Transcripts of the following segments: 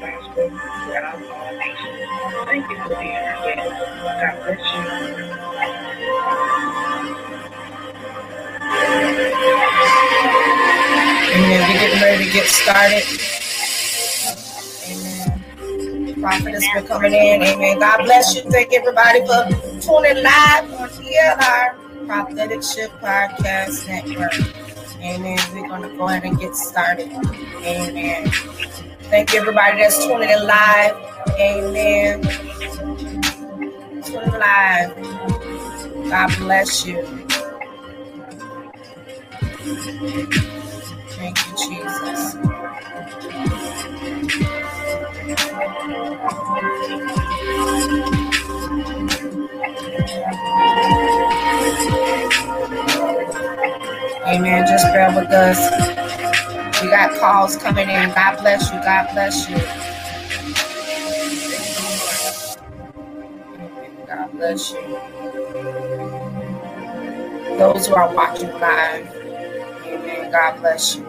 gospel throughout all nations. Thank you for being guest. God bless you. Amen. We're getting ready to get started. Prophetess been coming in. Amen. God bless you. Thank everybody for tuning live on ELR Prophetic Shift Podcast Network. Amen. We're going to go ahead and get started. Amen. Thank you, everybody that's tuning in live. Amen. Tuning live. God bless you. Thank you, Jesus. Amen. Just bear with us. We got calls coming in. God bless you. God bless you. God bless you. Those who are watching live. Amen. God bless you.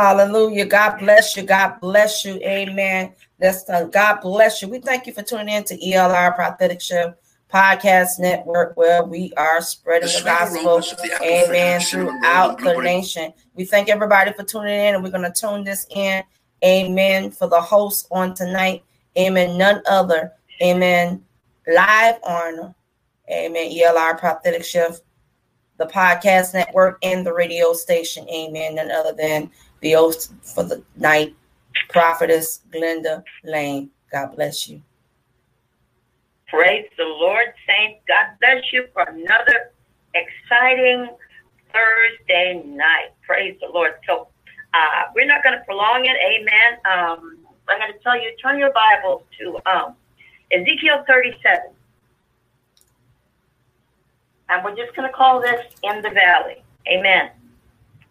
Hallelujah. God bless you. God bless you. Amen. That's uh, God bless you. We thank you for tuning in to ELR Prophetic Show Podcast Network, where we are spreading the gospel, amen, throughout the nation. We thank everybody for tuning in, and we're going to tune this in, amen, for the host on tonight, amen, none other, amen, live on, amen, ELR Prophetic Shift, the podcast network, and the radio station, amen, none other than the host for the night, Prophetess Glenda Lane. God bless you. Praise the Lord, saints. God bless you for another exciting Thursday night. Praise the Lord. So uh, we're not going to prolong it. Amen. Um, I'm going to tell you, turn your Bibles to um, Ezekiel 37. And we're just going to call this In the Valley. Amen.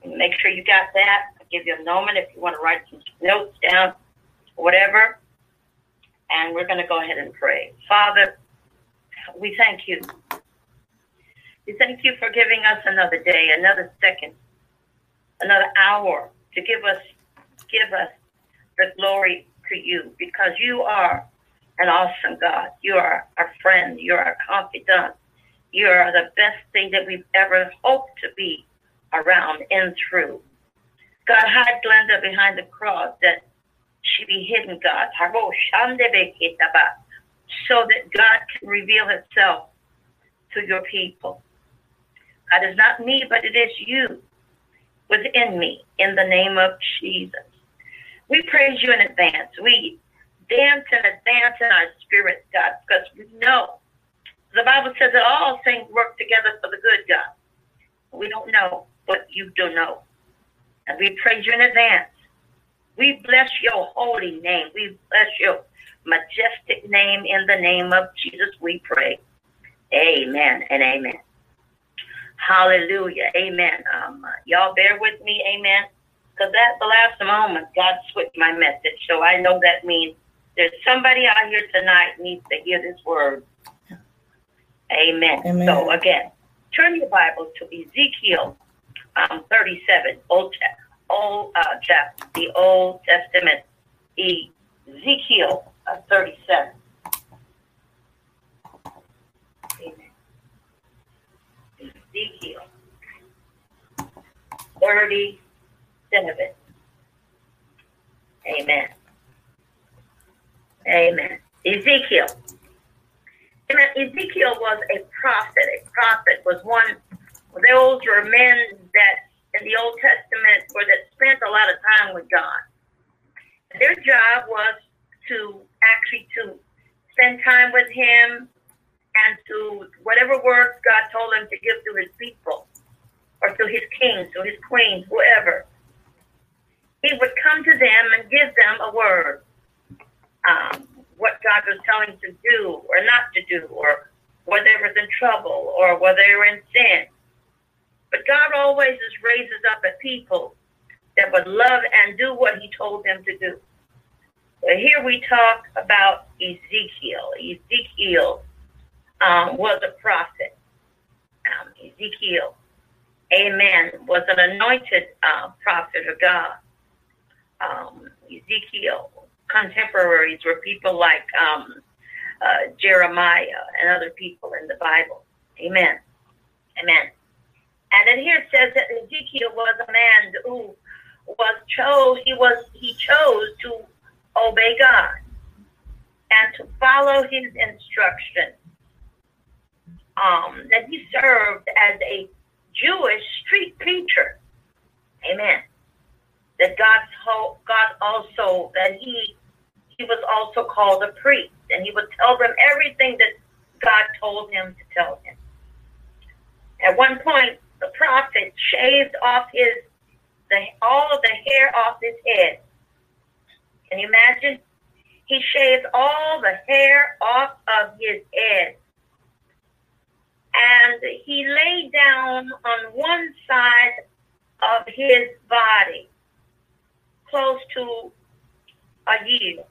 Make sure you got that. Give you a moment if you want to write some notes down, whatever. And we're going to go ahead and pray. Father, we thank you. We thank you for giving us another day, another second, another hour to give us give us the glory to you because you are an awesome God. You are our friend. You are our confidant. You are the best thing that we've ever hoped to be around and through. God, hide Glenda behind the cross that she be hidden, God, so that God can reveal Himself to your people. God is not me, but it is you within me in the name of Jesus. We praise you in advance. We dance in advance in our spirit, God, because we know the Bible says that all things work together for the good, God. We don't know, but you do know. And we praise you in advance. We bless your holy name. We bless your majestic name in the name of Jesus. We pray. Amen and amen. Hallelujah. Amen. Um, y'all bear with me. Amen. Because at the last moment, God switched my message. So I know that means there's somebody out here tonight needs to hear this word. Amen. Amen. So again, turn your Bible to Ezekiel um, 37, Old, Old uh, the Old Testament, Ezekiel uh, 37. Amen. Ezekiel 37. Amen. Amen. Ezekiel. Ezekiel was a prophet. A prophet was one, those were men that in the Old Testament were that spent a lot of time with God. Their job was to actually to spend time with Him and to whatever words God told them to give to His people or to His kings, to His queens, whoever. He would come to them and give them a word, um, what God was telling them to do or not to do, or whether they was in trouble or whether they were in sin. But God always just raises up a people that would love and do what He told them to do. But here we talk about Ezekiel. Ezekiel um, was a prophet. Um, Ezekiel, amen, was an anointed uh, prophet of God. Um, Ezekiel, contemporaries were people like um, uh, Jeremiah and other people in the Bible. Amen. Amen. And then here it says that Ezekiel was a man who was chose. He was he chose to obey God and to follow His instruction. Um, that he served as a Jewish street preacher. Amen. That God's whole, God also that he he was also called a priest, and he would tell them everything that God told him to tell him. At one point, the prophet shaved off his the all of the hair off his head. Can you imagine? He shaved all the hair off of his head. And he lay down on one side of his body, close to a year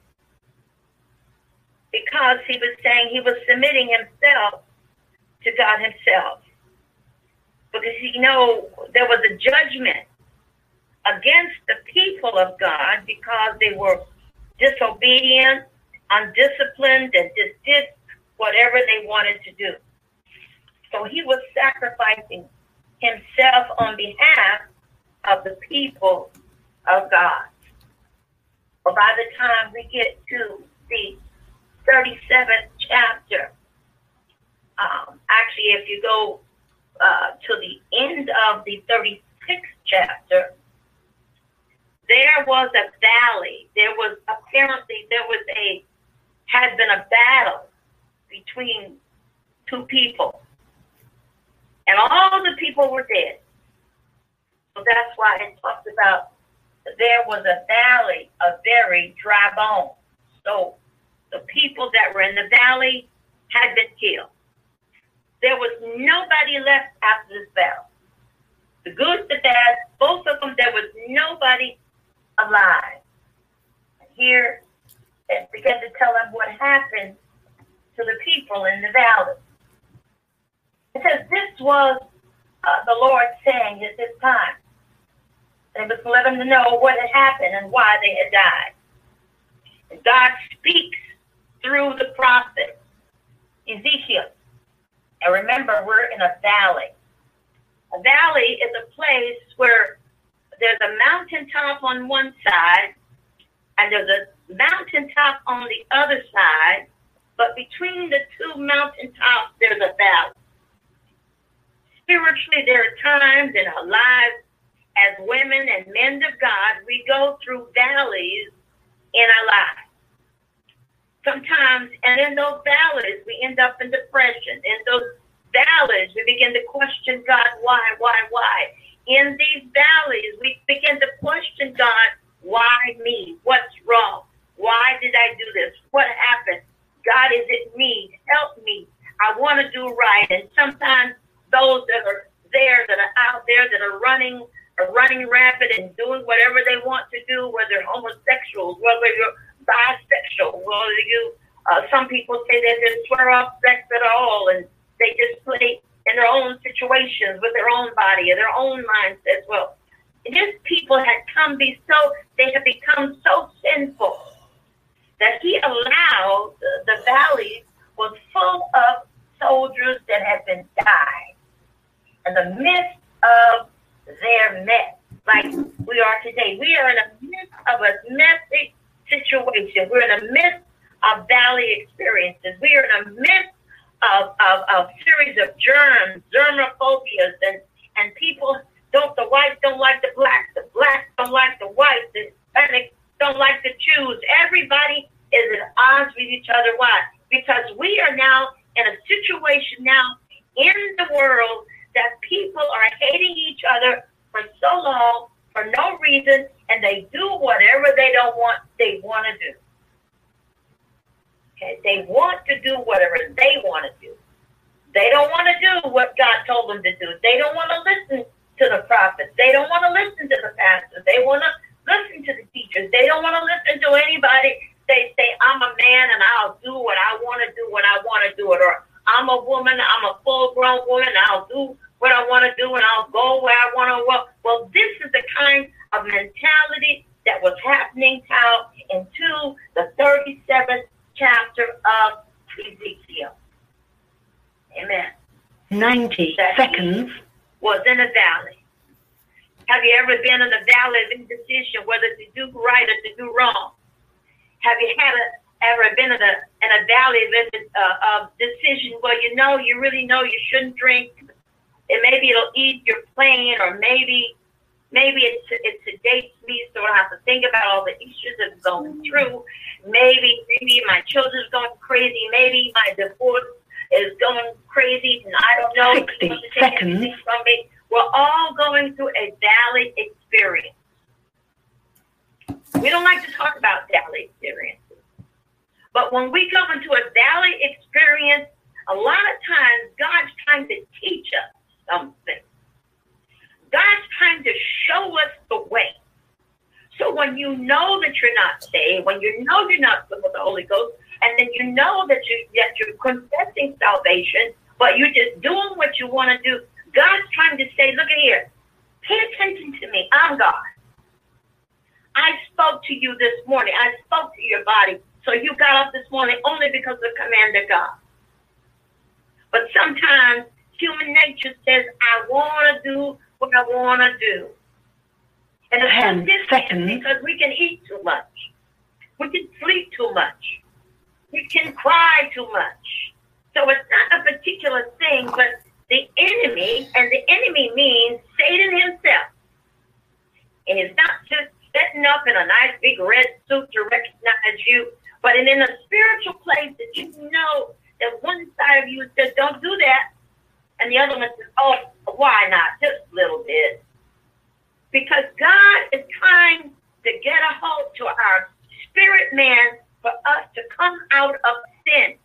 because he was saying he was submitting himself to God himself. Because you know there was a judgment against the people of God because they were disobedient, undisciplined, and just did whatever they wanted to do. So he was sacrificing himself on behalf of the people of God. But by the time we get to the 37th chapter. Um, actually, if you go uh, to the end of the 36th chapter, there was a valley. There was apparently there was a had been a battle between two people, and all the people were dead. So that's why it talks about there was a valley of very dry bones. So the people that were in the valley had been killed. There was nobody left after this battle. The good, the bad, both of them, there was nobody alive. Here, and began to tell them what happened to the people in the valley. It says this was uh, the Lord saying at this time. They was to let them know what had happened and why they had died. And God speaks through the prophet Ezekiel. And remember, we're in a valley. A valley is a place where there's a mountaintop on one side and there's a mountaintop on the other side, but between the two mountaintops, there's a valley. Spiritually, there are times in our lives as women and men of God, we go through valleys in our lives sometimes, and in those valleys, we end up in depression. In those valleys, we begin to question God, why, why, why? In these valleys, we begin to question God, why me? What's wrong? Why did I do this? What happened? God, is it me? Help me. I want to do right. And sometimes those that are there, that are out there, that are running, are running rapid and doing whatever they want to do, whether homosexuals, whether you're bisexual. Well, you, uh, some people say that they just swear off sex at all, and they just play in their own situations with their own body and their own mindsets. Well, these people had come be so they have become so sinful that he allowed the, valley was full of soldiers that had been died in the midst of their mess, like we are today. We are in the midst of a messy situation. We're in the midst of valley experiences. We are in the midst of, of series of germs, germophobias, and, and people don't, the whites don't like the blacks, the blacks don't like the whites, the Hispanics don't like the Jews. Everybody is at odds with each other. Why? Because we are now in a situation now in the world that people are hating each other for so long for no reason, and they do whatever they don't want. They want to do. Okay, they want to do whatever they want to do. They don't want to do what God told them to do. They don't want to listen to the prophets. They don't want to listen to the pastors. They want to listen to the teachers. They don't want to listen to anybody. They say, I'm a man and I'll do what I want to do when I want to do it. Or I'm a woman, I'm a full grown woman, I'll do what I want to do and I'll go where I want to go. Well, this is the kind of mentality that was happening out into the 37th chapter of Ezekiel. Amen. 90 that seconds. Was in a valley. Have you ever been in a valley of indecision whether to do right or to do wrong? Have you had a, ever been in a, in a valley of, uh, of decision where you know, you really know you shouldn't drink, and maybe it'll ease your pain, or maybe maybe it, it sedates me so I don't have to think about all the issues that I'm going through. Maybe maybe my children's going crazy. Maybe my divorce is going crazy, and I don't know. 60 seconds. From me. We're all going through a valley experience. We don't like to talk about valley experiences. But when we go into a valley experience, a lot of times God's trying to teach us something. God's trying to show us the way. So when you know that you're not saved, when you know you're not filled with the Holy Ghost, and then you know that you that you're confessing salvation, but you're just doing what you want to do, God's trying to say, look at here, pay attention to me. I'm God. I spoke to you this morning. I spoke to your body. So you got up this morning only because of the command of God. But sometimes human nature says, I want to do what I want to do. And it's seconds. because we can eat too much. We can sleep too much. We can cry too much. So it's not a particular thing, but the enemy, and the enemy means Satan himself. And it's not just setting up in a nice big red suit to recognize you, but in, in a spiritual place that you know that one side of you says, don't do that. And the other one says, oh, why not? Just a little bit. Because God is trying to get a hold to our spirit man for us to come out of sin.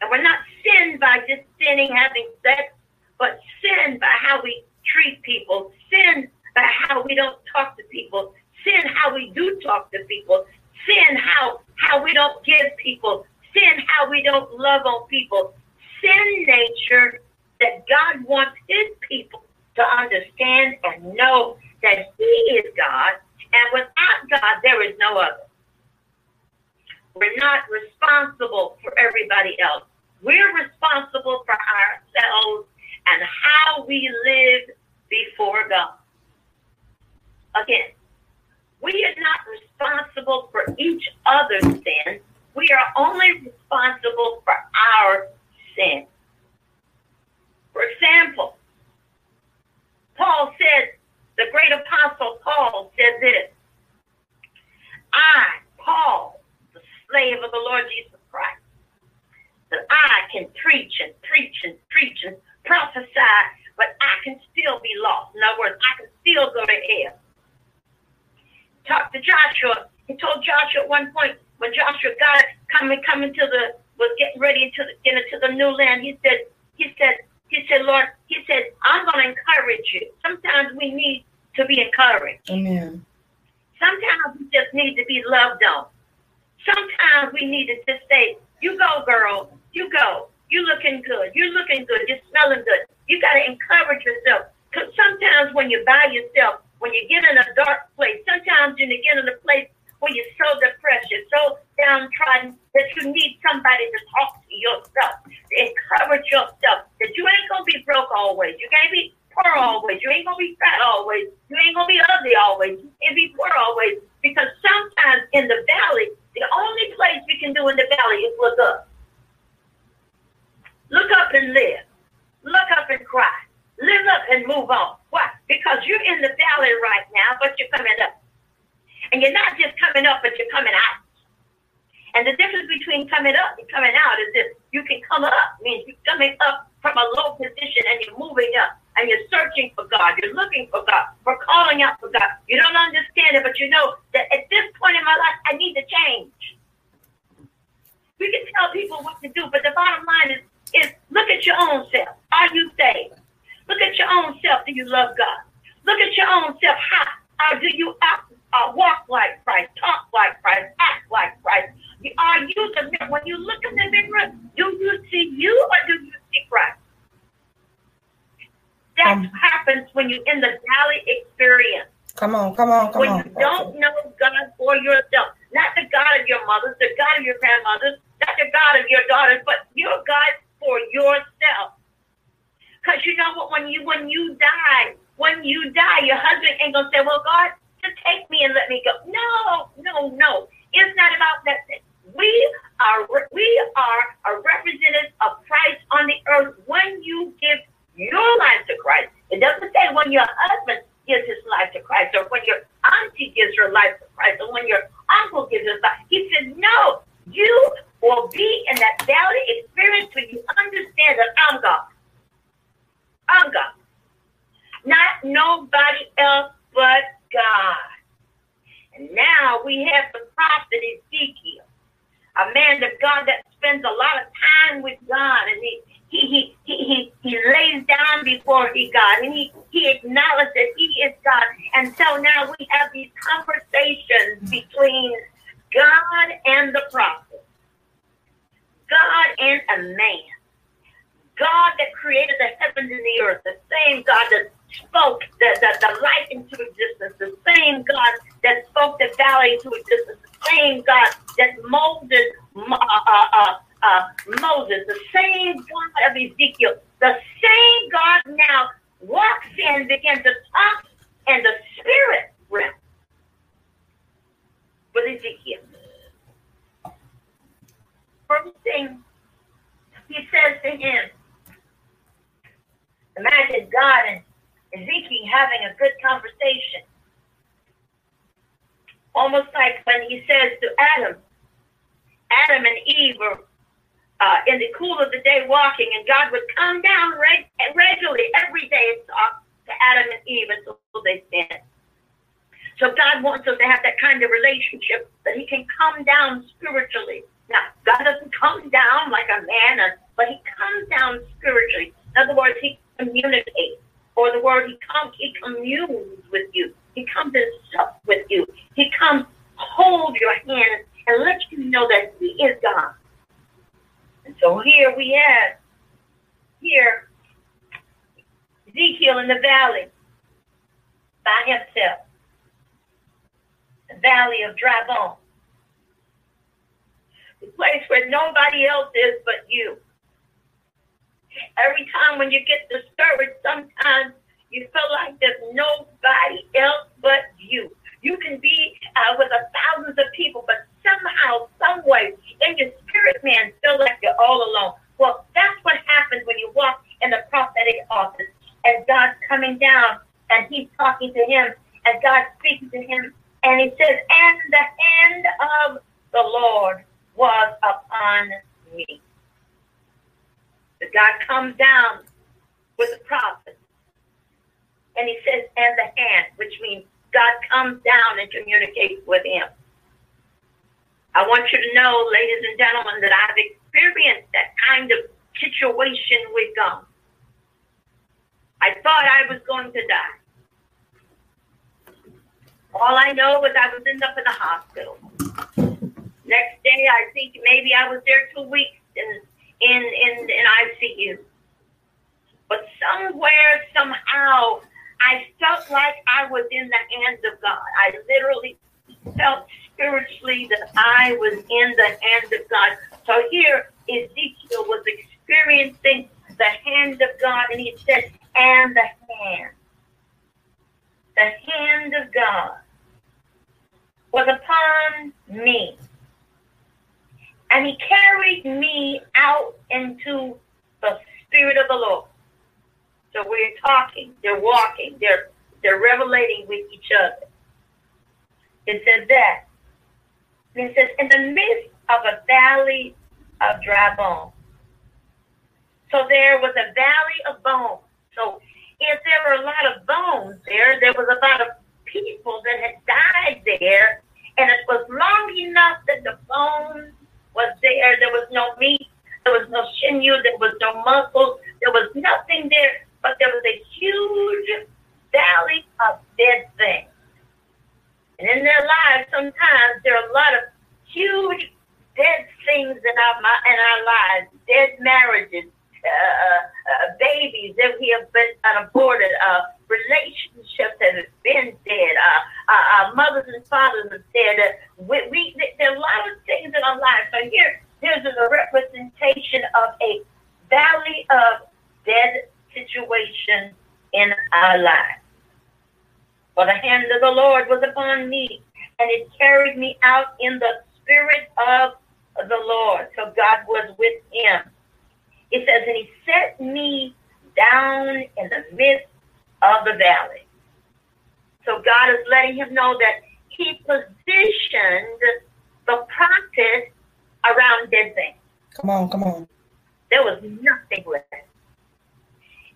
And we're not sinned by just sinning, having sex, but sin by how we treat people, sin by how we don't talk to people, sin how we do talk to people, sin how how we don't give people, sin how we don't love on people, sin nature that God wants his people to understand and know that he is God, and without God, there is no other. We're not responsible for everybody else. We're responsible for ourselves and how we live before God. Again, we are not responsible for each other's sin. We are only responsible for our sin. For example, Paul said, the great apostle Paul said this I, Paul, the slave of the Lord Jesus Christ, that I can preach and preach and preach and prophesy, but I can still be lost. In other words, I can still go to hell. Talk to Joshua. He told Joshua at one point when Joshua got coming coming to the was getting ready to get into the new land. He said, he said, he said, Lord, he said, I'm going to encourage you. Sometimes we need to be encouraged. Amen. Sometimes we just need to be loved on. Sometimes we need to just say, you go, girl, you go. You're looking good. You're looking good. You're smelling good. You got to encourage yourself. Because sometimes when you're by yourself, when you get in a dark place, sometimes when you get in a place you're so depressed, you're so downtrodden that you need somebody to talk to yourself, to encourage yourself that you ain't gonna be broke always. You can't be poor always. You ain't gonna be fat always. You ain't gonna be ugly always. You can't be poor always. Because sometimes in the valley, the only place we can do in the valley is look up. Look up and live. Look up and cry. Live up and move on. Why? Because you're in the valley right now, but you're coming up. And you're not just coming up, but you're coming out. And the difference between coming up and coming out is this you can come up, means you're coming up from a low position and you're moving up and you're searching for God. You're looking for God. We're calling out for God. You don't understand it, but you know that at this point in my life, I need to change. We can tell people what to do, but the bottom line is, is look at your own self. Are you saved? Look at your own self. Do you love God? Look at your own self. How, how do you act, uh, walk like Christ, talk like Christ, act like Christ? Are you the mirror? When you look in the mirror, do you see you or do you see Christ? That um, happens when you're in the valley experience. Come on, come on, come when on. When you don't know God for yourself, not the God of your mothers, the God of your grandmothers, not the God of your daughters, but your God for yourself. Because you know what? When you when you die, when you die, your husband ain't gonna say, "Well, God, take me and let me go." No, no, no. It's not about that. We are we are a representative of Christ on the earth. When you give your life to Christ, it doesn't say when your husband gives his life to Christ or when your auntie gives her life to Christ or when your uncle gives his life. He said, No, you will be in that valley experience when you understand that I'm God. I'm God. Not nobody else but God. And now we have the prophet Ezekiel, a man of God that spends a lot of time with God and he he he he he, he lays down before he God and he he acknowledges that he is God. And so now we have these conversations between God and the prophet, God and a man. God that created the heavens and the earth, the same God that spoke the, the, the light into existence, the same God that spoke the valley into existence, the same God that molded uh, uh, uh, uh, Moses, the same God of Ezekiel, the same God now walks in, begins to talk in the spirit realm with Ezekiel. First thing he says to him, imagine God and Having a good conversation. Almost like when he says to Adam, Adam and Eve were uh, in the cool of the day walking, and God would come down reg- regularly every day and talk to Adam and Eve until they sinned. So God wants us to have that kind of relationship that He can come down spiritually. Now, God doesn't come down like a man, but He comes down spiritually. In other words, He communicates or the word he comes, he communes with you. He comes and sup with you. He comes hold your hand and let you know that he is God. And so here we have here Ezekiel in the valley by himself. The valley of dry bones. The place where nobody else is but you. Every time when you get discouraged, sometimes you feel like there's nobody else but you. You can be uh, with a thousands of people, but somehow, some way, in your spirit man, feel like you're all alone. Well, that's what happens when you walk in the prophetic office, and God's coming down, and He's talking to him, and God's speaking to him, and He says, "And the hand of the Lord was upon me." God comes down with the prophet. And he says, and the hand, which means God comes down and communicates with him. I want you to know, ladies and gentlemen, that I've experienced that kind of situation with God. I thought I was going to die. All I know was I was end up in the hospital. Next day, I think maybe I was there two weeks, and in in in ICU. But somewhere, somehow, I felt like I was in the hands of God. I literally felt spiritually that I was in the hands of God. So here, Ezekiel was experiencing the hand of God, and he said, and the hand. The hand of God was upon me and he carried me out into the spirit of the Lord. So we're talking, they're walking, they're They're revelating with each other. It says that. And it says, in the midst of a valley of dry bones. So there was a valley of bones. So if there were a lot of bones there, there was a lot of people that had died there, and it was long enough that the bones was there. There was no meat, there was no sinew, there was no muscle, there was nothing there, but there was a huge valley of dead things. And in their lives, sometimes there are a lot of huge dead things in our in our lives, dead marriages, uh, uh, babies that we have been aborted, uh, relationships that have been dead, uh, uh, uh, mothers and fathers have dead. we, we, there are a lot of things in our lives. So here, there's a representation of a valley of dead situation in our lives. For the hand of the Lord was upon me, and it carried me out in the spirit of the Lord. So God was with him. It says, and he set me down in the midst of the valley. So God is letting him know that he positioned the prophet around dead things. Come on, come on. There was nothing left.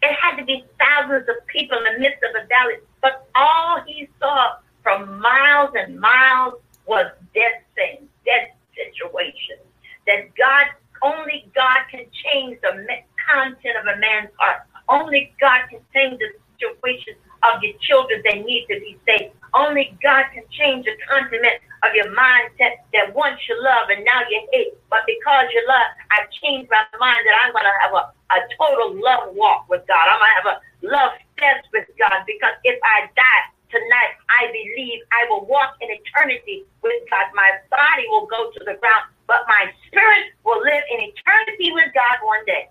It had to be thousands of people in the midst of the valley, but all he saw from miles and miles was dead things, dead situations. That God, only God can change the content of a man's heart. Only God can change the situation of your children that need to be saved. Only God can change the content of your mindset that once you love and now you hate. But because you love, I've changed my mind that I'm going to have a, a total love walk with God. I'm going to have a love fest with God because if I die tonight, I believe I will walk in eternity with God. My body will go to the ground, but my spirit will live in eternity with God one day.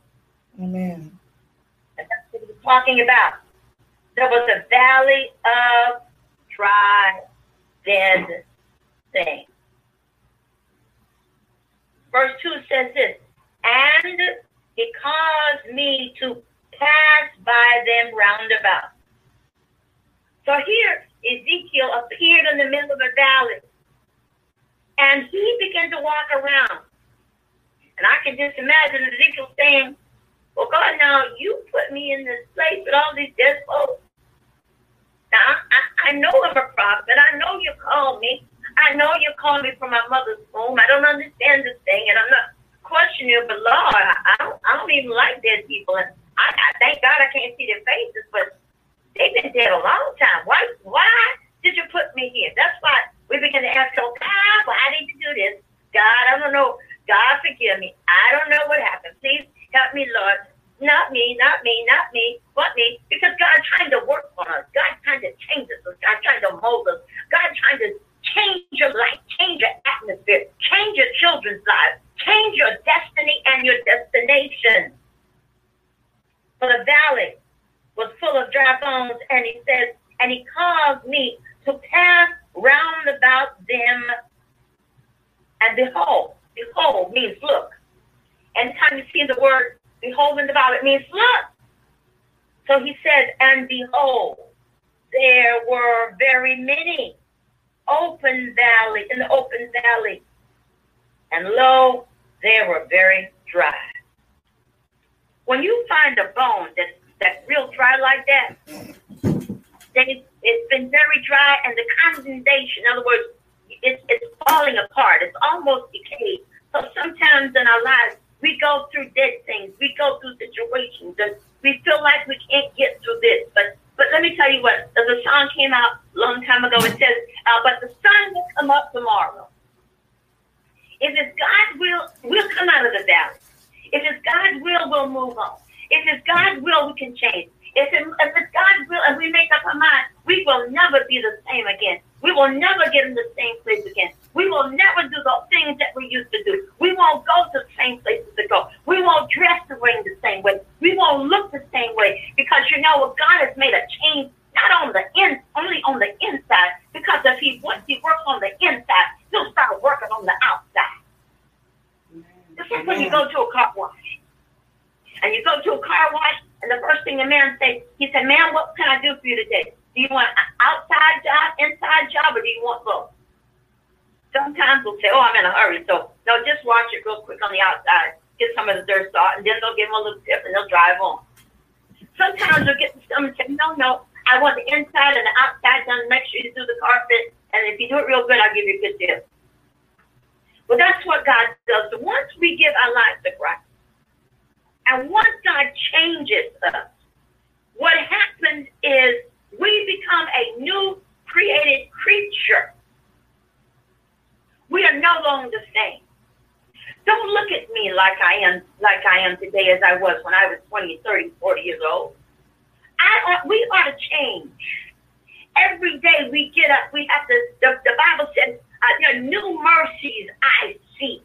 Amen. And that's what he's talking about. There was a valley of dry, dead things. Verse 2 says this, and he caused me to pass by them round about. So here, Ezekiel appeared in the middle of a valley, and he began to walk around. And I can just imagine Ezekiel saying, Well, God, now you put me in this place with all these dead folks. Now, I, I know I'm a prophet. I know you called me. I know you called me from my mother's womb. I don't understand this thing, and I'm not questioning you, but Lord, I don't, I don't even like dead people. And I, I thank God I can't see their faces, but they've been dead a long A car wash, and he said, "Man, what can I do for you today? Do you want an outside job, inside job or do you want both? Sometimes we'll say, oh, I'm in a hurry. So no, just wash it real quick on the outside, get some of the dirt off, and then they'll give them a little tip and they'll drive on. Sometimes you'll get some and say, no, no, I want the inside and the outside done. Make sure you do the carpet. And if you do it real good, I'll give you a good tip. Well, that's what God does. So once we give our lives to Christ, and once God changes us, what happens is we become a new created creature. We are no longer the same. Don't look at me like I am like I am today as I was when I was 20, 30, 40 years old. I we ought to change. Every day we get up, we have to, the, the Bible says, uh, there are new mercies I see.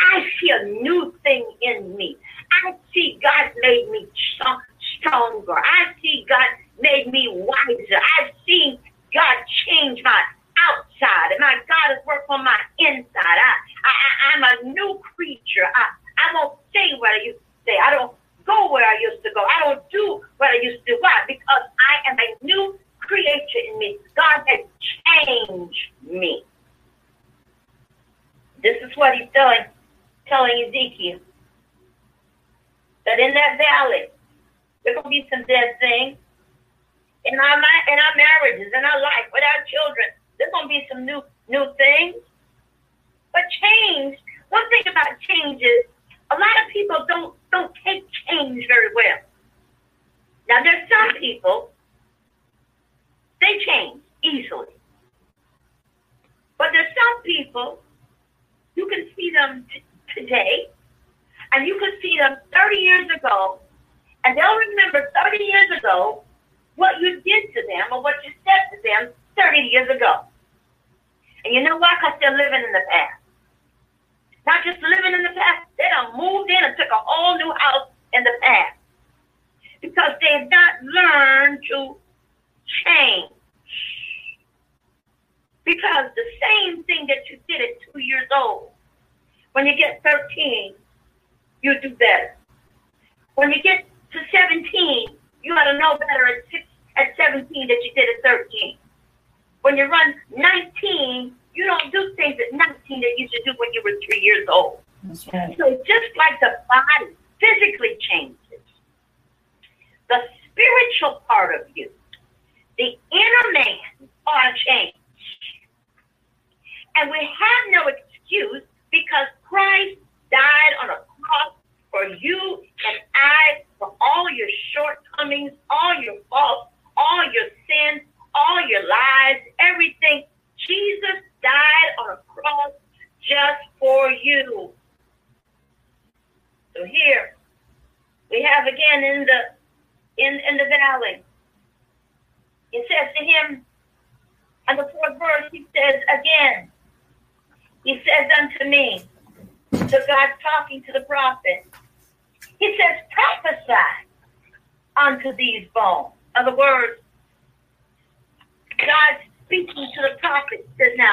I see a new thing in me. I see God made me stronger. I see God made me wiser. I've seen God change my outside, and my God has worked on my inside. I, I, I'm a new creature. I, I don't say what I used to say. I don't go where I used to go. I don't do what I used to do. Why? Because I am a new creature in me. God has changed me. This is what he's telling, telling Ezekiel. That in that valley, there's gonna be some dead things. In our in our marriages, in our life, with our children, there's gonna be some new new things. But change, one thing about change is a lot of people don't don't take change very well. Now there's some people they change easily. But there's some people you can see them t- today and you can see them 30 years ago and they'll remember 30 years ago what you did to them or what you said to them 30 years ago. And you know why? Because they're living in the past. Not just living in the past, they done moved in and took a whole new house in the past. Because they've not learned to change. Because the same thing that you did at two years old, when you get 13, you do better. When you get to 17, you ought to know better at, six, at 17 that you did at 13. When you run 19, you don't do things at 19 that you should do when you were three years old. Right. So just like the body physically changes, the spiritual part of you, the inner man, ought to change. And we have no excuse because Christ died on a cross for you and I, for all your shortcomings, all your faults, all your sins, all your lies, everything. Jesus died on a cross just for you. So here we have again in the in, in the valley. It says to him, on the fourth verse, he says again, he says unto me, so God's talking to the prophet, he says, prophesy unto these bones. In other words, God speaking to the prophet says, now,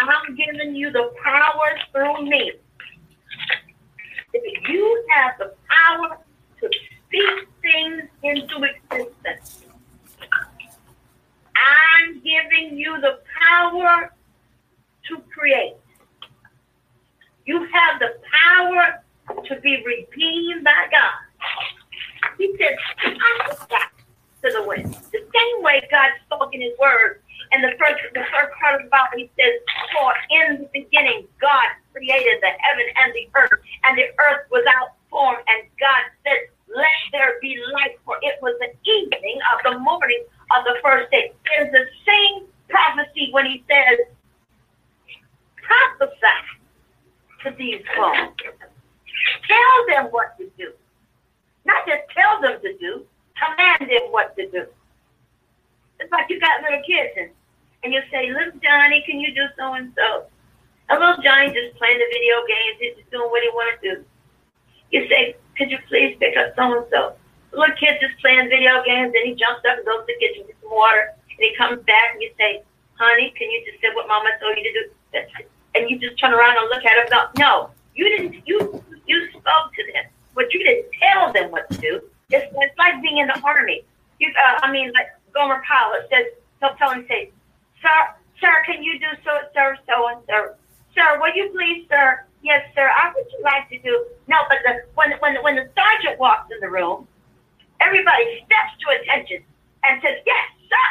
I'm giving you the power through me. If you have the power to speak things into existence, I'm giving you the power to create. You have the power to be redeemed by God. He said, to the wind. The same way God spoke in his word and the first the first part of the Bible, he says, For in the beginning God created the heaven and the earth, and the earth was without form, and God said, Let there be light, for it was the evening of the morning of the first day. There's the same prophecy when he says, Prophesy to these bones. Tell them what to do. Not just tell them to do, command them what to do. It's like you got little kids and and you say, little Johnny, can you do so and so? And little Johnny just playing the video games, he's just doing what he wants to do. You say, could you please pick up so and so? Little kid just playing video games, and he jumps up and goes to the kitchen get some water, and he comes back and you say, honey, can you just say what mama told you to do? And you just turn around and look at him. No, you didn't. You you spoke to them, but you didn't tell them what to do. It's, it's like being in the army. You, uh, I mean, like Gomer Pyle says, he'll tell him, say, Sir, can you do so, sir, so and so? Sir, will you please, sir? Yes, sir. I would you like to do? No, but the, when when when the sergeant walks in the room, everybody steps to attention and says, "Yes, sir."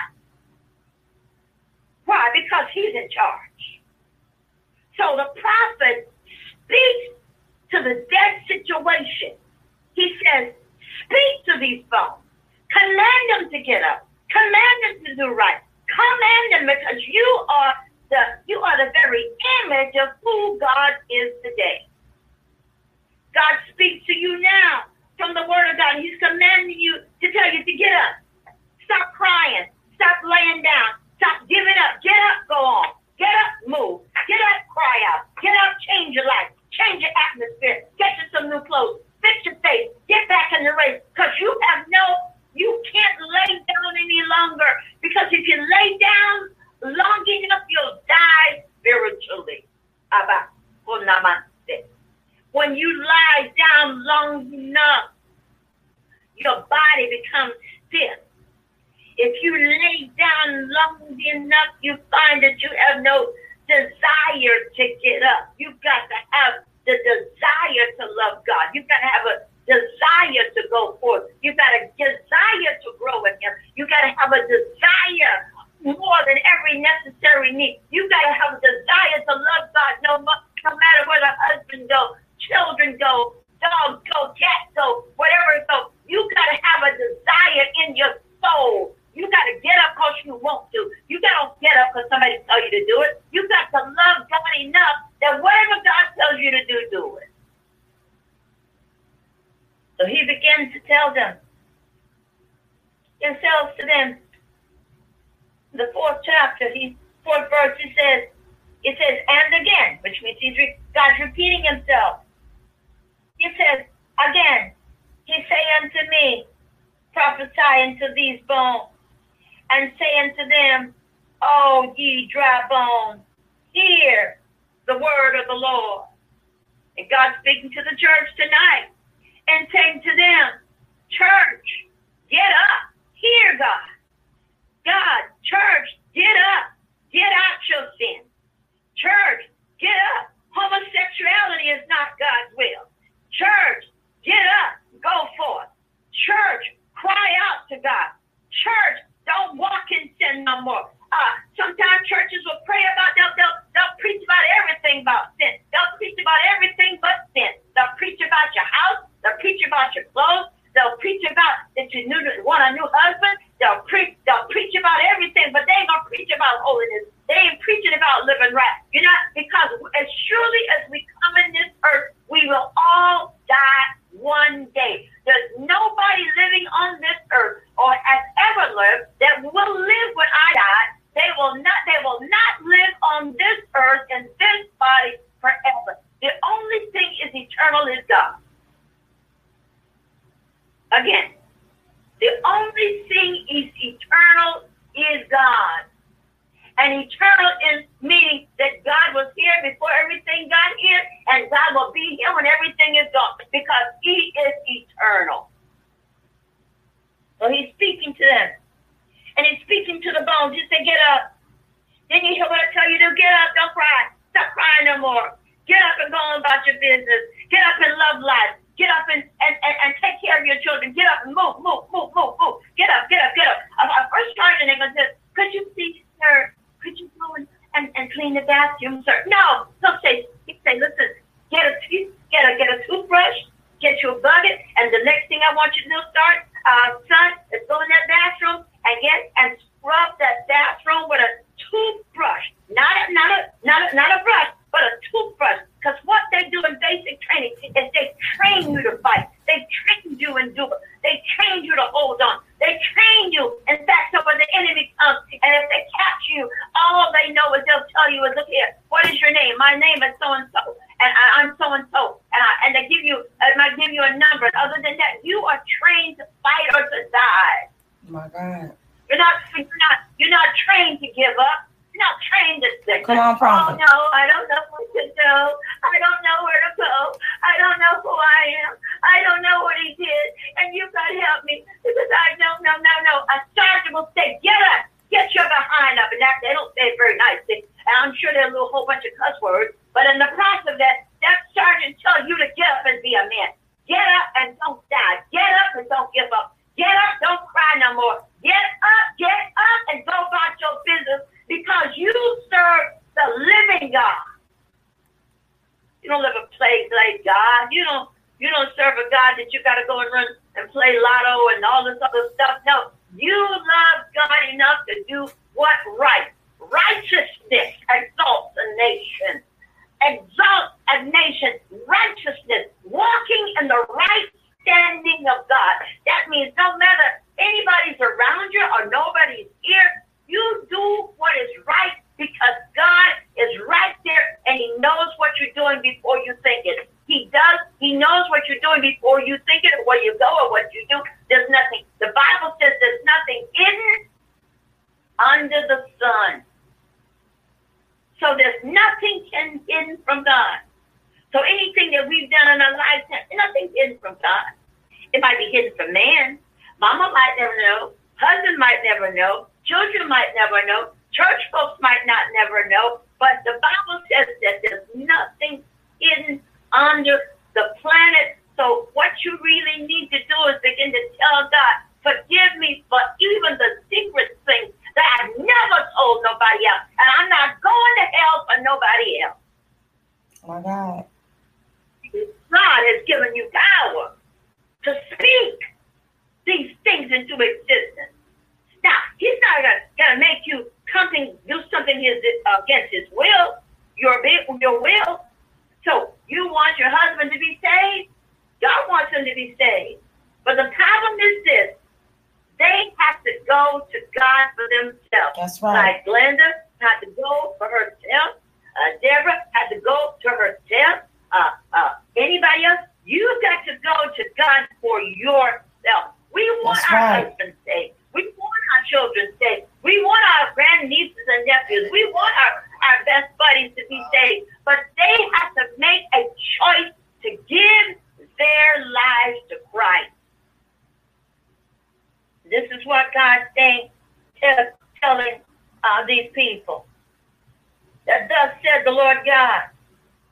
Why? Because he's in charge. So the prophet speaks to the dead situation. He says, "Speak to these bones. Command them to get up. Command them to do right. Command them because you are the you are the very image of who God is today. God speaks to you now from the word of God. He's commanding you to tell you to get up. Stop crying. Stop laying down. Church, don't walk in sin no more. Uh, sometimes churches will pray about, they'll, they'll, they'll preach about everything about sin. They'll preach about everything but sin. They'll preach about your house. They'll preach about your clothes. They'll preach about that you knew want a new husband. They'll preach. They'll preach about everything, but they ain't gonna preach about holiness. They ain't preaching about living right. You know, because as surely as we come in this earth, we will all die one day. There's nobody living on this earth or has ever lived that will live when I die. They will not. They will not live on this earth in this body forever. The only thing is eternal is God. Again, the only thing is eternal is God. And eternal is meaning that God was here before everything got here, and God will be here when everything is gone because He is eternal. So He's speaking to them. And He's speaking to the bones. He said, Get up. Then you hear what I tell you to get up, don't cry. Stop crying no more. Get up and go on about your business. Get up and love life. Get up and, and, and, and take care of your children. Get up and move, move, move, move, move. Get up, get up, get up. I, I first started and they said, could you please, sir, could you go and, and, and clean the bathroom, sir? No, he'll say, he'll say, listen, get a, get a, get a toothbrush, get you a bucket, and the next thing I want you to do, start, uh, son, is go in that bathroom and get and scrub that bathroom with a toothbrush, not a, not a, not a, not a brush, but a toothbrush. Because what they do in basic training is they train you to fight. They train you in do it. They train you to hold on. They train you. In fact, so when the enemy comes and if they catch you, all they know is they'll tell you is, look here, what is your name? My name is so and so, and I, am so and so, and I, and they give you, I might give you a number. Other than that, you are trained to fight or to die. My God. You're not, you're not, you're not trained to give up You're not trained to stick. Come on, oh, prophet. Oh, no, I don't know what to do. I don't know where to go. I don't know who I am. I don't know what he did. And you got to help me because I don't. No, no. No. A sergeant will say, get up, get get your behind up. And that, they don't say it very nicely. And I'm sure there's a little whole bunch of cuss words. But in the process of that, that sergeant tells you to get up and be a man. Get up and don't die. Get up and don't give up. Get up, don't cry no more. Get up, get up, and go about your business because you serve the living God. You don't live a play like God. You don't you don't serve a God that you got to go and run and play lotto and all this other stuff. No, you love God enough to do what right. Righteousness exalts a nation. Exalt a nation. Righteousness. Walking in the right standing of God. That means no matter anybody's around you or nobody's here, you do what is right because God is right there and He knows what you're doing before you think it. He does. He knows what you're doing before you think it where you go or what you do. There's nothing. The Bible says there's nothing hidden under the sun. So there's nothing hidden from God. So anything that we've done in our lifetime, nothing hidden from God. It might be hidden from man. Mama might never know. Husband might never know. Children might never know. Church folks might not never know. But the Bible says that there's nothing hidden under the planet. So what you really need to do is begin to tell God, forgive me for even the secret things that I never told nobody else. And I'm not going to hell for nobody else. My God. God has given you power to speak these things into existence. Now, he's not gonna, gonna make you something do something his, against his will, your your will. So you want your husband to be saved? God wants him to be saved. But the problem is this: they have to go to God for themselves. That's right. Like Glenda had to go for herself. Uh, Deborah had to go to herself. Uh, uh, anybody else? You've got to go to God for yourself. We want That's our right. husbands saved. We want our children saved. We want our grandnieces and nephews. We want our, our best buddies to be saved. But they have to make a choice to give their lives to Christ. This is what God's saying, tell, telling uh, these people. That thus said the Lord God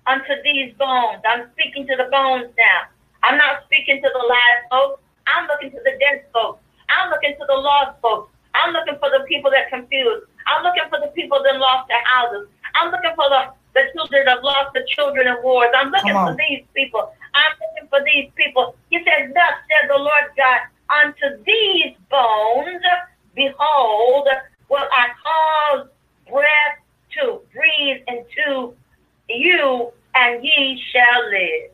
unto these bones. I'm speaking to the bones now. I'm not speaking to the live folks. I'm looking to the dead folks. I'm looking to the lost folks. I'm looking for the people that confused. I'm looking for the people that lost their houses. I'm looking for the, the children that lost the children in wars. I'm looking for these people. I'm looking for these people. He said, Thus said the Lord God, unto these bones, behold, will I cause breath to breathe into you, and ye shall live.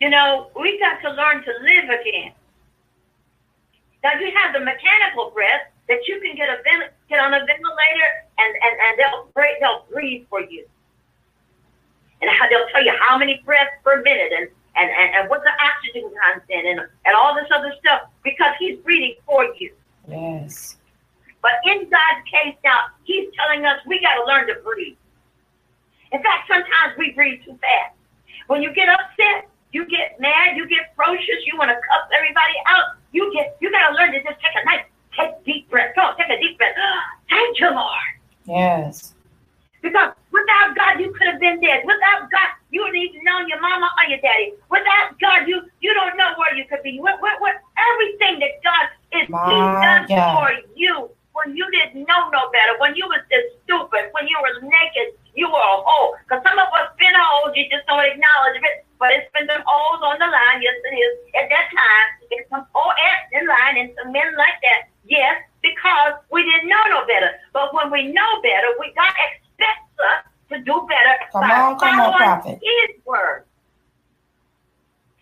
You know, we got to learn to live again. Now you have the mechanical breath that you can get a get on a ventilator and, and, and they'll they'll breathe for you. And how they'll tell you how many breaths per minute and, and, and, and what the oxygen content and, and all this other stuff because he's breathing for you. Yes. But in God's case now, He's telling us we got to learn to breathe. In fact, sometimes we breathe too fast. When you get upset, you get mad, you get ferocious, you want to cuss everybody out. You get, you got to learn to just take a nice, take deep breath. Come on, take a deep breath. Thank you, Lord. Yes. Because without God, you could have been dead. Without God, you wouldn't even known your mama or your daddy. Without God, you you don't know where you could be. What, what, what, everything that God is done for you when you didn't know no better, when you was just stupid, when you were naked, you were a hole. Because some of us been holes, you just don't acknowledge it. But it's been some holes on the line, yes it is. At that time, it's some old ants in line and some men like that. Yes, because we didn't know no better. But when we know better, we God expects us to do better Come by on, come on, following prophet. His word.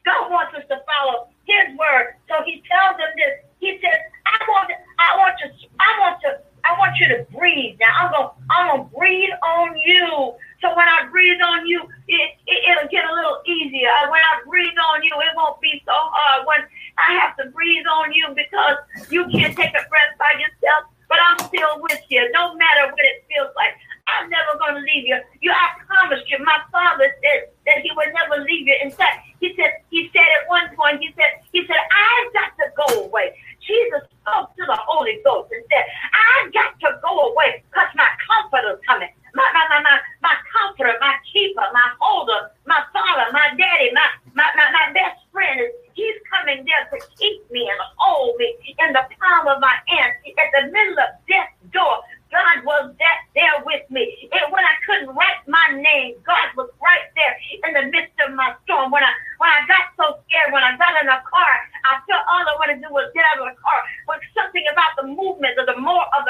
God wants us to follow His word. So He tells them this. He says, "I want, I want to, I want to, I want you to breathe. Now I'm gonna, I'm gonna breathe on you. So when I breathe on you, it, it it'll get a little easier. When I breathe on you, it won't be so hard. When I have to breathe on you because you can't take a breath by yourself, but I'm still with you, no matter what it feels like. I'm never going to leave you. You, I promised you. My father said that he would never leave you. In fact, he said, he said at one point, he said, he said, I've got to go away. Jesus spoke to the Holy Ghost and said, I got to go away because my comforter's coming. My, my, my, my, my comforter, my keeper, my holder, my father, my daddy, my, my, my, my best friend is He's coming there to keep me and hold me in the palm of my hand at the middle of death's door. God was that there with me. And when I couldn't write my name, God was right there in the midst of my storm. When I when I got so scared, when I got in the car, I felt all I wanted to do was get out of the car. But something about the movement of the more of the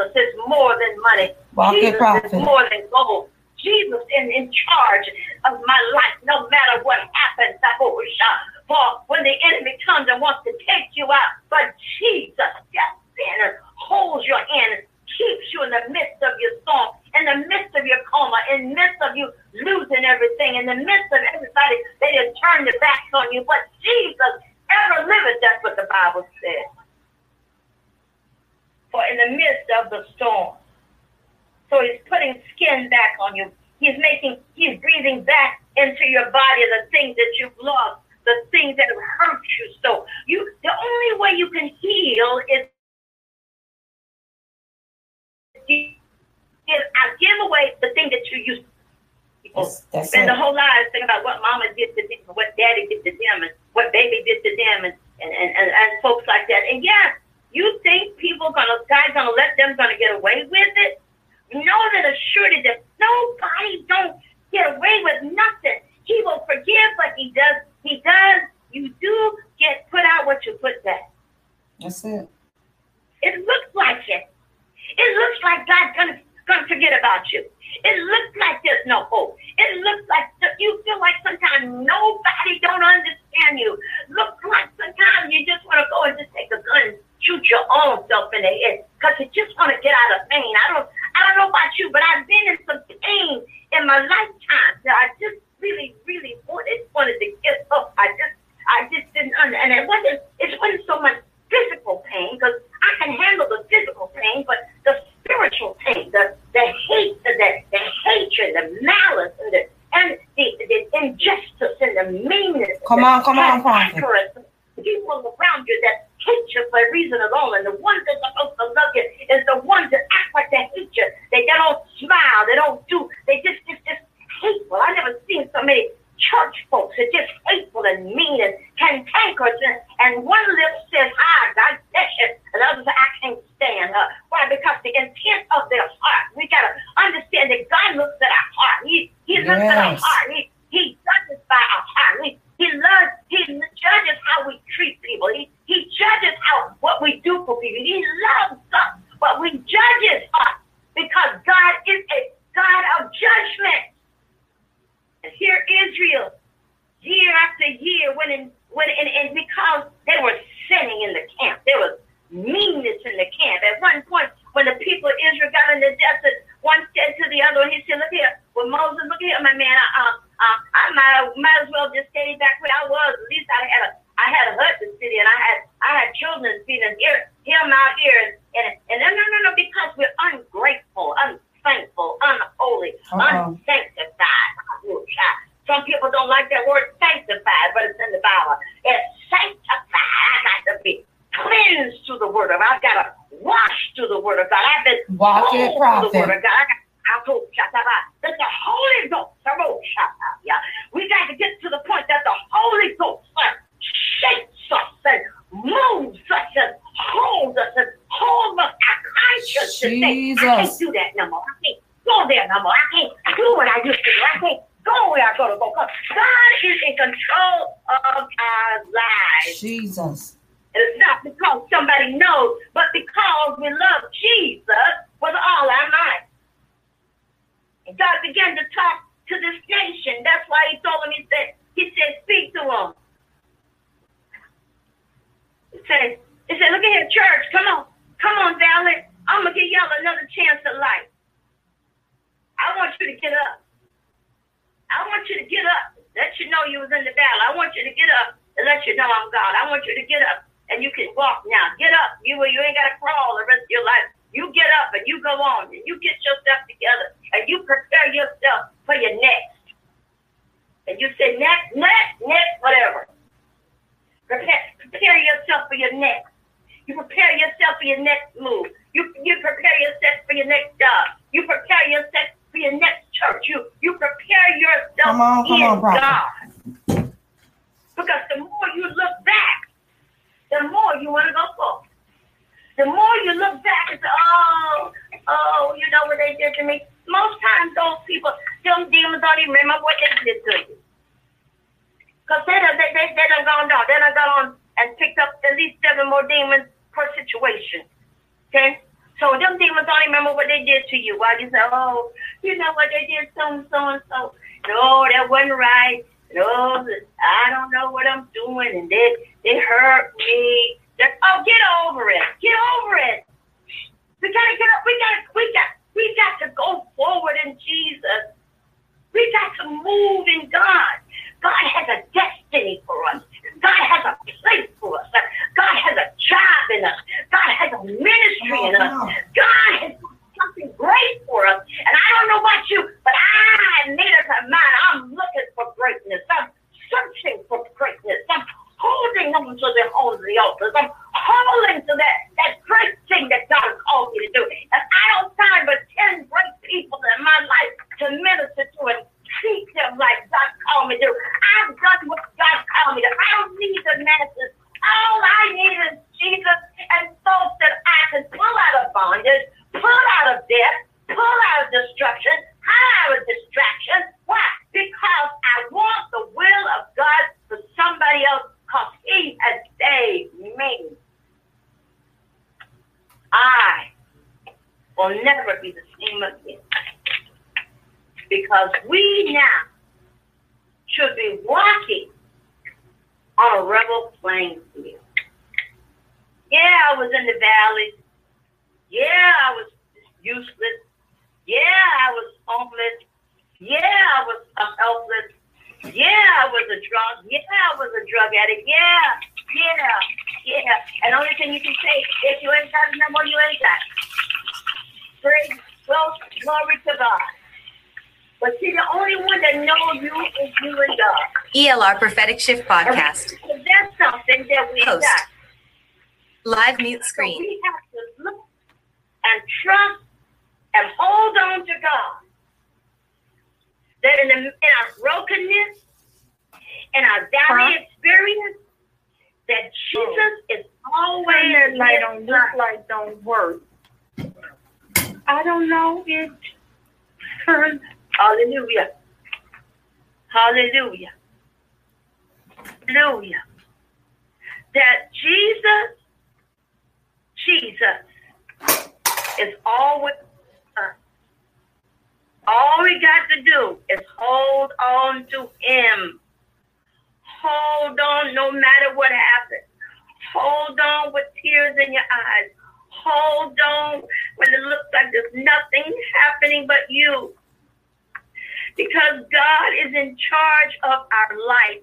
Jesus is more than money. Walk Jesus is more than gold. Jesus is in charge of my life, no matter what happens. I hope for when the enemy comes and wants to take you out, but Jesus steps in and holds your hand keeps you in the midst of your storm, in the midst of your coma, in the midst of you losing everything, in the midst of everybody they just turned their backs on you. But Jesus ever liveth, that's what the Bible says. For in the midst of the storm. So he's putting skin back on you. He's making, he's breathing back into your body the things that you've lost, the things that have hurt you. So you, the only way you can heal is give, I give away the thing that you used to. spend the whole life thinking about what mama did to them, what daddy did to them, and what baby did to them, and, and, and, and, folks like that. And yeah, you think people gonna guys gonna let them gonna get away with it? Know that assured that nobody don't get away with nothing. He will forgive, but he does he does you do get put out what you put back. That's it. It looks like it. It looks like God's gonna, gonna forget about you. It looks like there's no hope. It looks like you feel like sometimes nobody don't understand you. Looks like sometimes you just want to go and just take a gun and shoot your own self in the head because you just want to get out of pain. I don't, I don't know about you, but I've been in some pain in my lifetime that I just really, really wanted wanted to get up. I just, I just didn't, and it wasn't, it wasn't so much physical pain because I can handle the physical pain, but the spiritual pain, the, the hate, the, the hatred, the malice, and the, and the, the injustice and the meanness. Come on, come on, come on. People around you that hate you for a reason alone, and the ones that are supposed to love you is the ones that act like they hate you. They, they don't smile, they don't do, they just, just, just hateful. I never seen so many church folks are just hateful and mean and cantankerous. And, and one lip says, hi, God bless you. And others I can't stand her. Why? Because the intent of their heart, we got to understand that God looks at our heart. He, he looks yes. at our heart. He, he judges by our heart. He, he loves, he judges how we treat people. He, he judges how what we do for people. He loves us, but we judges us because God is a God of Israel year after year when in, when and, and because they were sinning in the camp. There was meanness in the camp. At one point, when the people of Israel got in the desert, one said to the other, and he said, Look here, well, Moses, look here, my man, I, uh, uh, I might, might as well just stay back where I was. At least I had a I had a hut to sit in. I had I had children to feed, and here him out here, and and, and no, no, no, no, because we're ungrateful, unthankful, unholy, Uh-oh. unsanctified. Some people don't like that word sanctified, but it's in the Bible. It's sanctified. I got to be cleansed to the word of God. I've got to wash to the word of God. I've been Walk it, prophet. to the word of God. I got that the Holy Ghost, yeah, we got to get to the point that the Holy Ghost shapes us and moves us and holds us and holds us. I just say, I can't do that no more. I can't go there no more. I can't do what I used to do. I can't go where I go to go. Because God is in control of our lives. Jesus. And it's not because somebody knows, but because we love Jesus with all our might. And God began to talk to this nation. That's why he told him, he said, he said, speak to them. Said, he said, look at here, church, come on. Come on, Valley. I'm gonna give y'all another chance at life. I want you to get up. I want you to get up. Let you know you was in the battle. I want you to get up and let you know I'm God. I want you to get up and you can walk now. Get up. You you ain't gotta crawl the rest of your life. You get up and you go on and you get yourself together and you prepare yourself for your next. And you say next, next, next, whatever. Prepare, prepare yourself for your next. You prepare yourself for your next move. You you prepare yourself for your next job. You prepare yourself for your next church. You you prepare yourself come on, come in on, God. Because the more you look back, the more you want to go forward. The more you look back and say, oh, oh, you know what they did to me. Most times those people, them demons don't even remember what they did to you. Because they, they, they, they done gone down. They done and picked up at least seven more demons per situation. Okay? So them demons don't remember what they did to you. Why you say, oh, you know what they did so and so and so. No, that wasn't right. No, I don't know what I'm doing, and they they hurt me. They're, oh, get over it. Get over it. We gotta get up. We gotta. We got. We got to go forward in Jesus. We got to move in God. God has a destiny for us. God has a place for us. God has a job in us. God has a ministry in us. God has something great for us. And I don't know about you, but I made up my mind. I'm looking for greatness. I'm searching for greatness. I'm holding on to the holes of the altars. I'm holding to that, that great thing that God has called me to do. And I don't find but 10 great people in my life to minister to and treat them like God called me to. I've done what God called me to. I don't need the masses. All I need is Jesus and thoughts that I can pull out of bondage, pull out of death, pull out of destruction, out of distraction. Why? Because I want the will of God for somebody else because he has saved me. I will never be the same again because we now should be walking on a rebel playing field. Yeah, I was in the valleys. Yeah, I was useless. Yeah, I was homeless. Yeah, I was helpless. Yeah, I was a drunk. Yeah, I was a drug addict. Yeah, yeah, yeah. And only thing you can say, if you ain't got it no more, you ain't got it. Praise, well, glory to God. But see, the only one that knows you is you and ELR Prophetic Shift Podcast. That's something that we Host. got. Live mute screen. So we have to look and trust and hold on to God. That in, the, in our brokenness, in our valley huh? experience, that Jesus oh. is always that light on this light don't work. I don't know it. Hallelujah. Hallelujah. Hallelujah. That Jesus, Jesus is always All we got to do is hold on to Him. Hold on no matter what happens. Hold on with tears in your eyes. Hold on when it looks like there's nothing happening but you. Because God is in charge of our life.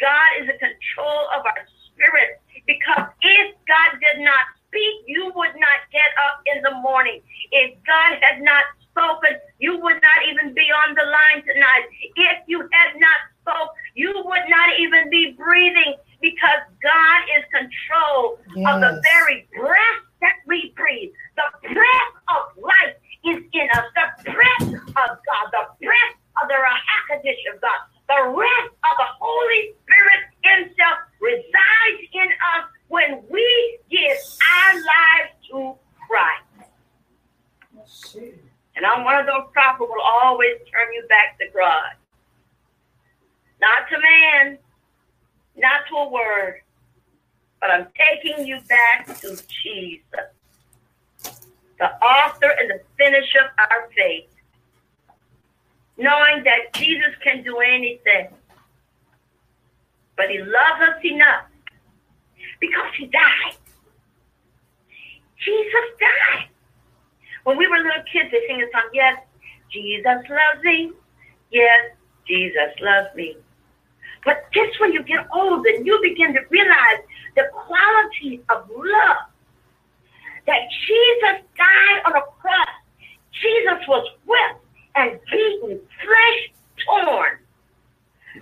God is in control of our spirit. Because if God did not speak, you would not get up in the morning. If God had not spoken, you would not even be on the line tonight. If you had not spoke, you would not even be breathing because God is control yes. of the very breath that we breathe. The breath of life is in us. The breath of God, the breath of the Ruach HaKodesh of God, the breath of the Holy Spirit Himself resides in us when we give our lives to Christ. And I'm one of those prophets who will always turn you back to God. Not to man, not to a word, but I'm taking you back to Jesus, the author and the finisher of our faith. Knowing that Jesus can do anything, but he loves us enough because he died. Jesus died. When we were little kids, they sing a song, Yes, Jesus loves me. Yes, Jesus loves me. But just when you get older, you begin to realize the quality of love. That Jesus died on a cross. Jesus was whipped and beaten, flesh torn.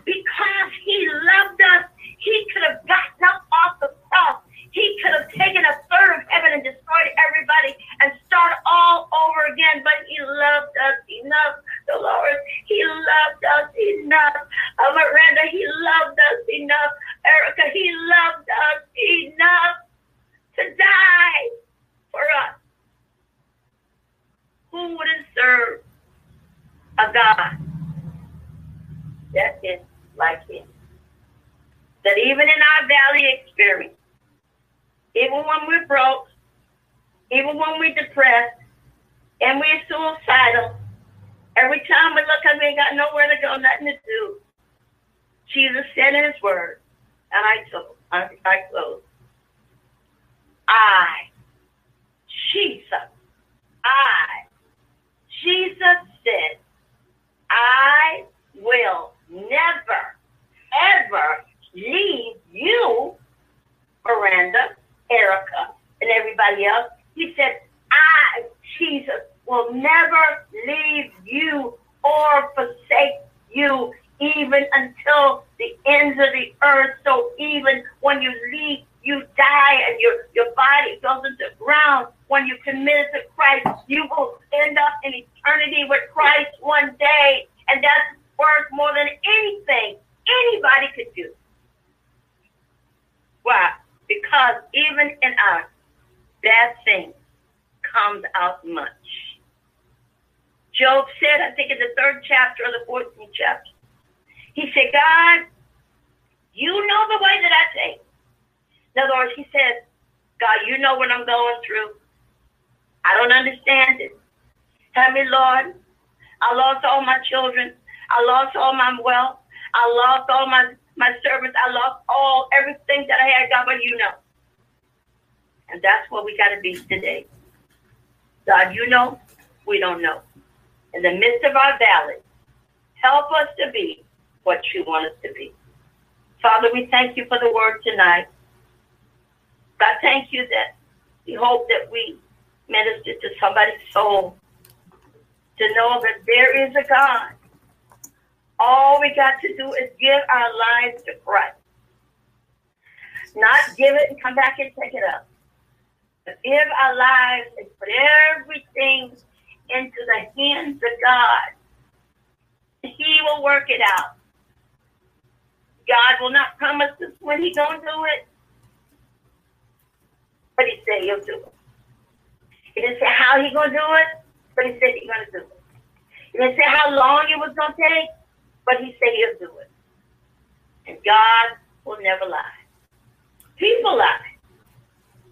Because he loved us, he could have gotten up off the cross he could have taken a third of heaven and destroyed everybody and start all over again, but he loved us enough. The Lord, he loved us enough. Uh, Miranda, he loved us enough. Erica, he loved us enough to die for us. Who wouldn't serve a God that is like him? That even in our valley experience, even when we're broke, even when we're depressed, and we're suicidal, every time we look up, we ain't got nowhere to go, nothing to do. Jesus said in his word, and I told, I, I close. I, Jesus, I, Jesus said, I will never, ever leave you, Miranda, Erica, and everybody else. He said, I, Jesus, will never leave you or forsake you even until the ends of the earth. So even when you leave, you die and your, your body goes into the ground. When you commit to Christ, you will end up in eternity with Christ one day. And that's worth more than anything anybody could do. Why? because even in our bad things comes out much. Job said, I think in the third chapter or the 14th chapter, he said, God, you know the way that I take. In other words, he said, God, you know what I'm going through. I don't understand it. Tell me, Lord, I lost all my children. I lost all my wealth. I lost all my my servants. I lost all everything that I had, God, but you know. And that's what we got to be today. God, you know, we don't know. In the midst of our valley, help us to be what you want us to be. Father, we thank you for the word tonight. God, thank you that we hope that we minister to somebody's soul to know that there is a God all we got to do is give our lives to Christ. Not give it and come back and take it up. But give our lives and put everything into the hands of God. He will work it out. God will not promise us when He gonna do it, but He said He'll do it. He didn't say how He gonna do it, but He said He's gonna do it. He didn't say how long it was gonna take, but he said he'll do it. And God will never lie. People lie,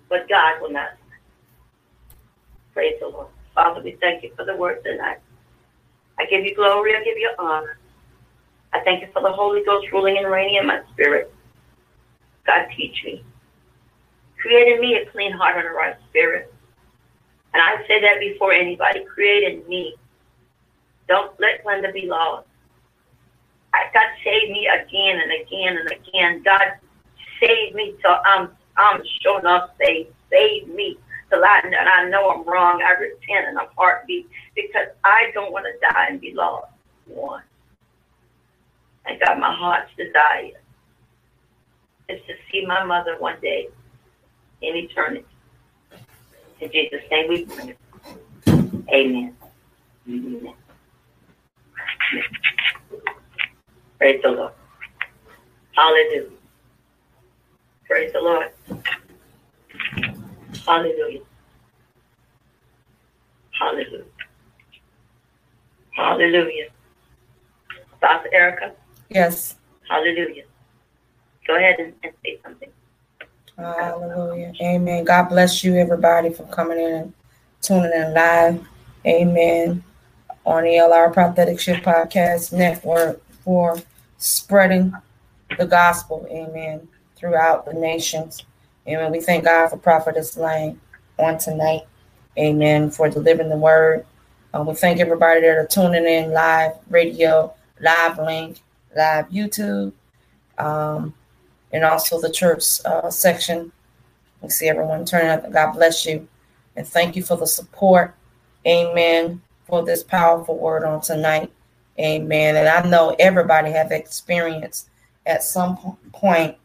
but God will not lie. Praise the Lord. Father, we thank you for the word tonight. I give you glory. I give you honor. I thank you for the Holy Ghost ruling and reigning in my spirit. God, teach me. Create in me a clean heart and a right spirit. And I say that before anybody. Create in me. Don't let Glenda be lost. I, God, save me again and again and again. God, save me till I'm, um, I'm sure enough saved. Save me till I, and I know I'm wrong. I repent and I'm heartbeat because I don't want to die and be lost. One. And God, my heart's desire is to see my mother one day in eternity. In Jesus' name we pray. Amen. Amen. Praise the Lord. Hallelujah. Praise the Lord. Hallelujah. Hallelujah. Hallelujah. Pastor Erica. Yes. Hallelujah. Go ahead and, and say something. Hallelujah. Amen. God bless you, everybody, for coming in and tuning in live. Amen. On the LR Prophetic Shift Podcast Network for spreading the gospel. Amen. Throughout the nations. Amen. We thank God for Prophetess Lane on tonight. Amen. For delivering the word. Uh, we thank everybody that are tuning in live radio, live link, live YouTube. Um, and also the church uh, section. We see everyone turning up. God bless you. And thank you for the support. Amen. For this powerful word on tonight. Amen. And I know everybody have experienced at some point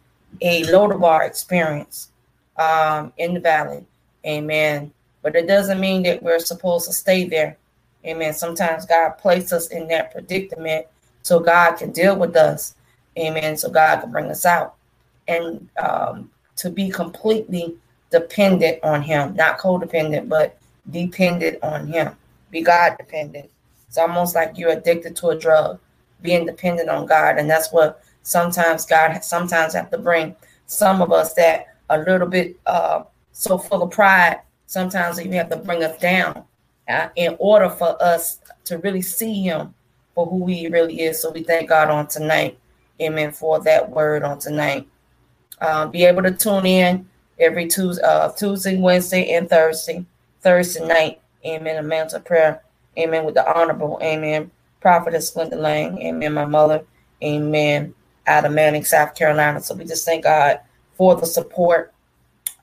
a Lodabar experience um, in the valley. Amen. But it doesn't mean that we're supposed to stay there. Amen. Sometimes God places us in that predicament so God can deal with us. Amen. So God can bring us out and um, to be completely dependent on Him, not codependent, but dependent on Him. Be God dependent. It's almost like you're addicted to a drug, being dependent on God, and that's what sometimes God sometimes have to bring some of us that a little bit uh, so full of pride. Sometimes you have to bring us down uh, in order for us to really see Him for who He really is. So we thank God on tonight, Amen, for that word on tonight. Uh, be able to tune in every Tuesday, uh, Tuesday, Wednesday, and Thursday, Thursday night. Amen. A mantle prayer. Amen. With the honorable. Amen. Prophetess Linda Lang. Amen. My mother. Amen. Out of Manning, South Carolina. So we just thank God for the support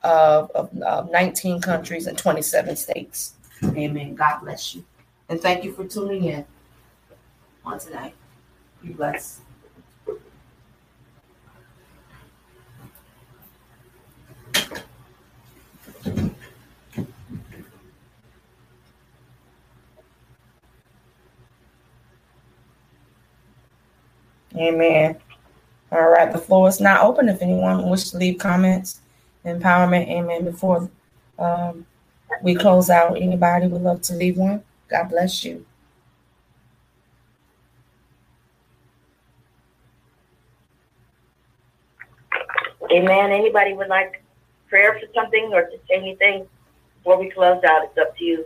of, of, of 19 countries and 27 states. Amen. God bless you. And thank you for tuning in on tonight. Be blessed. Amen. All right, the floor is now open if anyone wishes to leave comments, empowerment, amen, before um, we close out. Anybody would love to leave one? God bless you. Amen. Anybody would like prayer for something or to say anything before we close out? It's up to you.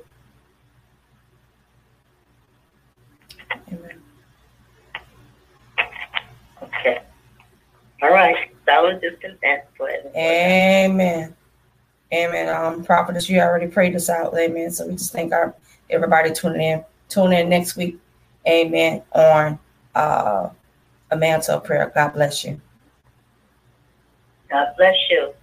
Amen. Okay. All right. That was. Go ahead. Amen. Amen. Um, prophetess, you already prayed us out. Amen. So we just thank our everybody tuning in. Tune in next week. Amen. On uh, a mantle of prayer. God bless you. God bless you.